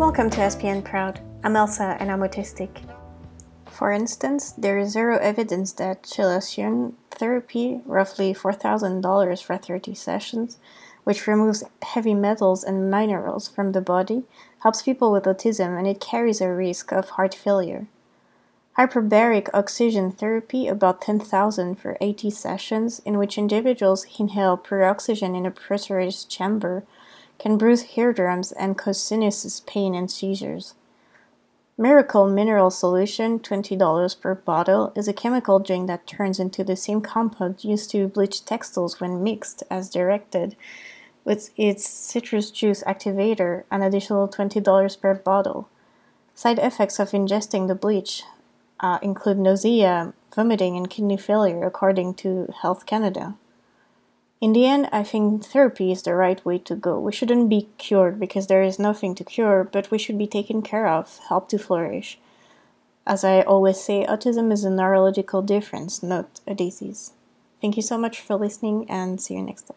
Welcome to SPN Proud. I'm Elsa and I'm autistic. For instance, there is zero evidence that chelation therapy, roughly $4,000 for 30 sessions, which removes heavy metals and minerals from the body, helps people with autism and it carries a risk of heart failure. Hyperbaric oxygen therapy, about 10,000 for 80 sessions, in which individuals inhale pure oxygen in a pressurized chamber, can bruise eardrums and cause sinus pain and seizures. Miracle Mineral Solution, $20 per bottle, is a chemical drink that turns into the same compound used to bleach textiles when mixed as directed. With its citrus juice activator, an additional $20 per bottle. Side effects of ingesting the bleach uh, include nausea, vomiting, and kidney failure, according to Health Canada. In the end, I think therapy is the right way to go. We shouldn't be cured because there is nothing to cure, but we should be taken care of, helped to flourish. As I always say, autism is a neurological difference, not a disease. Thank you so much for listening and see you next time.